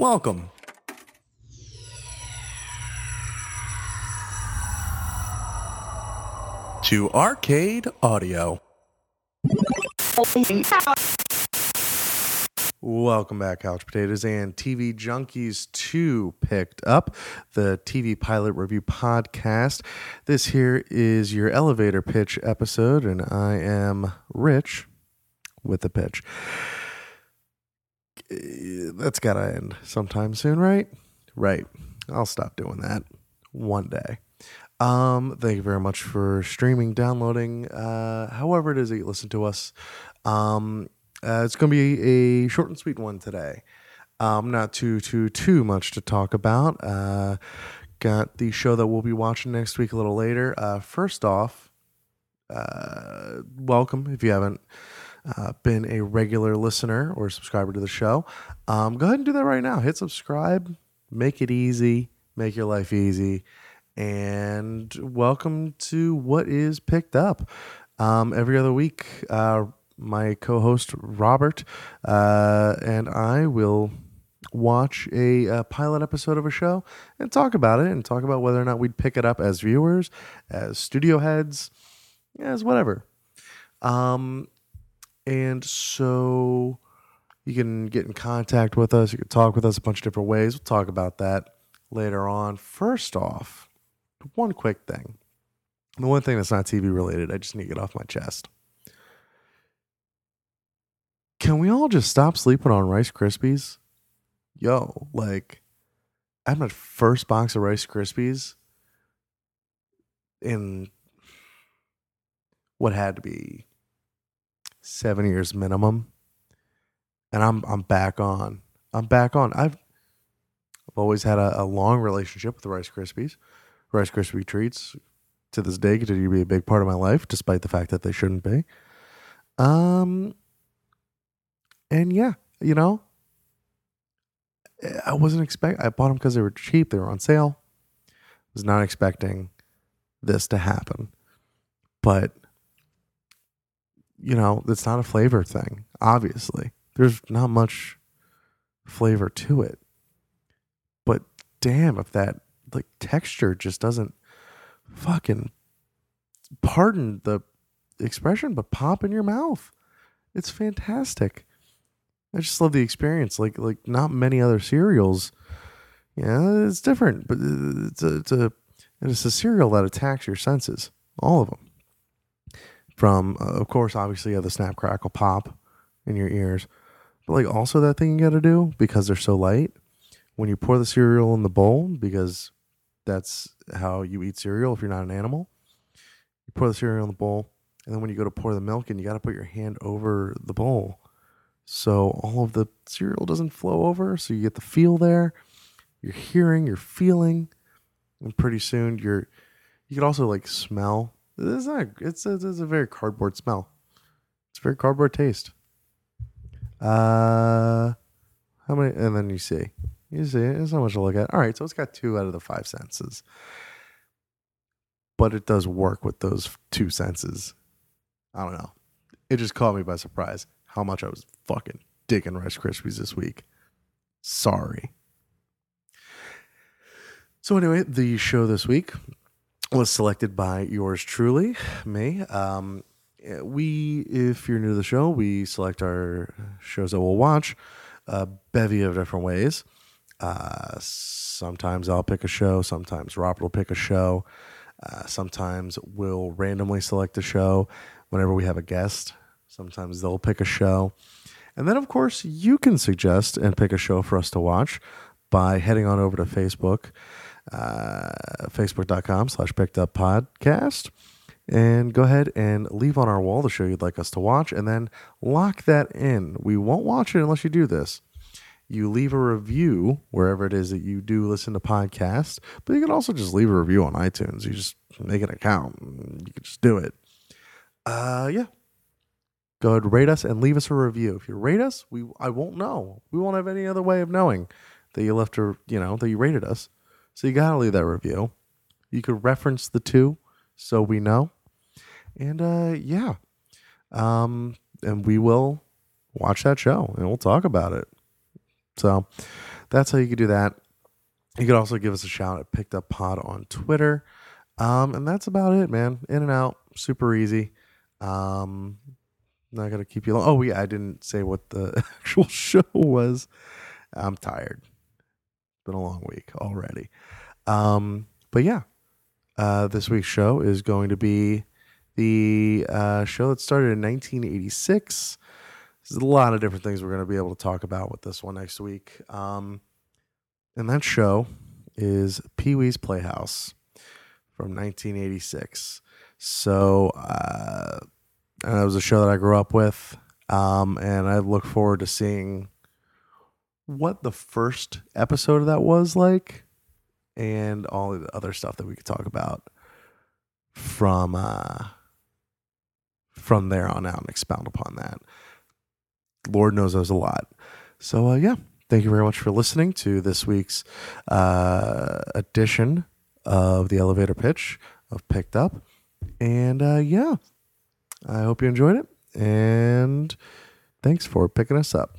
Welcome. To Arcade Audio. Welcome back, Couch Potatoes and TV Junkies 2 picked up the TV Pilot Review Podcast. This here is your elevator pitch episode, and I am Rich with the pitch. That's got to end sometime soon, right? Right. I'll stop doing that one day. Um, thank you very much for streaming, downloading, uh, however it is that you listen to us. Um, uh, it's going to be a short and sweet one today. Um, not too too too much to talk about. Uh, got the show that we'll be watching next week a little later. Uh, first off, uh, welcome if you haven't uh, been a regular listener or subscriber to the show. Um, go ahead and do that right now. Hit subscribe. Make it easy. Make your life easy. And welcome to what is picked up. Um, every other week, uh, my co-host Robert uh, and I will watch a, a, pilot episode of a show and talk about it and talk about whether or not we'd pick it up as viewers, as studio heads, as whatever. Um, and so you can get in contact with us. You can talk with us a bunch of different ways. We'll talk about that later on. First off, one quick thing. The one thing that's not TV related, I just need to get off my chest. Can we all just stop sleeping on Rice Krispies? Yo, like, I had my first box of Rice Krispies in what had to be seven years minimum, and I'm I'm back on. I'm back on. I've I've always had a, a long relationship with Rice Krispies. Rice Krispie treats to this day continue to be a big part of my life, despite the fact that they shouldn't be. Um, and yeah, you know, I wasn't expect. I bought them because they were cheap. They were on sale. I Was not expecting this to happen, but you know, it's not a flavor thing. Obviously, there's not much flavor to it. But damn, if that like texture just doesn't fucking pardon the expression, but pop in your mouth. It's fantastic. I just love the experience. Like like not many other cereals. Yeah, it's different, but it's a, it's a it's a cereal that attacks your senses, all of them. From uh, of course, obviously, have the snap crackle pop in your ears, but like also that thing you got to do because they're so light. When you pour the cereal in the bowl, because that's how you eat cereal if you're not an animal. You pour the cereal in the bowl, and then when you go to pour the milk in, you got to put your hand over the bowl so all of the cereal doesn't flow over. So you get the feel there. You're hearing, you're feeling, and pretty soon you're. You can also like smell. It's not. It's a, it's a very cardboard smell. It's very cardboard taste. Uh, how many? And then you see, you see, it's not much to look at. All right, so it's got two out of the five senses, but it does work with those two senses. I don't know. It just caught me by surprise how much I was fucking digging Rice Krispies this week. Sorry. So anyway, the show this week was selected by yours truly, me. Um, we, if you're new to the show, we select our shows that we'll watch a bevy of different ways. Uh, sometimes I'll pick a show. Sometimes Robert will pick a show. Uh, sometimes we'll randomly select a show whenever we have a guest. Sometimes they'll pick a show. And then, of course, you can suggest and pick a show for us to watch by heading on over to Facebook, uh, facebook.com slash picked up podcast. And go ahead and leave on our wall the show you'd like us to watch and then lock that in. We won't watch it unless you do this. You leave a review wherever it is that you do listen to podcasts, but you can also just leave a review on iTunes. You just make an account. You can just do it. Uh, yeah, go ahead rate us and leave us a review if you rate us we i won't know we won't have any other way of knowing that you left a you know that you rated us so you gotta leave that review you could reference the two so we know and uh yeah um and we will watch that show and we'll talk about it so that's how you could do that. You could also give us a shout at Picked Up Pod on Twitter. Um, and that's about it, man. In and out, super easy. Um, not gonna keep you long. Oh yeah, I didn't say what the actual show was. I'm tired. Been a long week already. Um, but yeah, uh, this week's show is going to be the uh, show that started in 1986. There's a lot of different things we're going to be able to talk about with this one next week. Um, and that show is Pee Wee's Playhouse from 1986. So uh, it was a show that I grew up with, um, and I look forward to seeing what the first episode of that was like, and all the other stuff that we could talk about from uh, from there on out and expound upon that. Lord knows there's a lot. So uh, yeah, thank you very much for listening to this week's uh, edition of the elevator pitch of Picked Up. And uh, yeah, I hope you enjoyed it. And thanks for picking us up.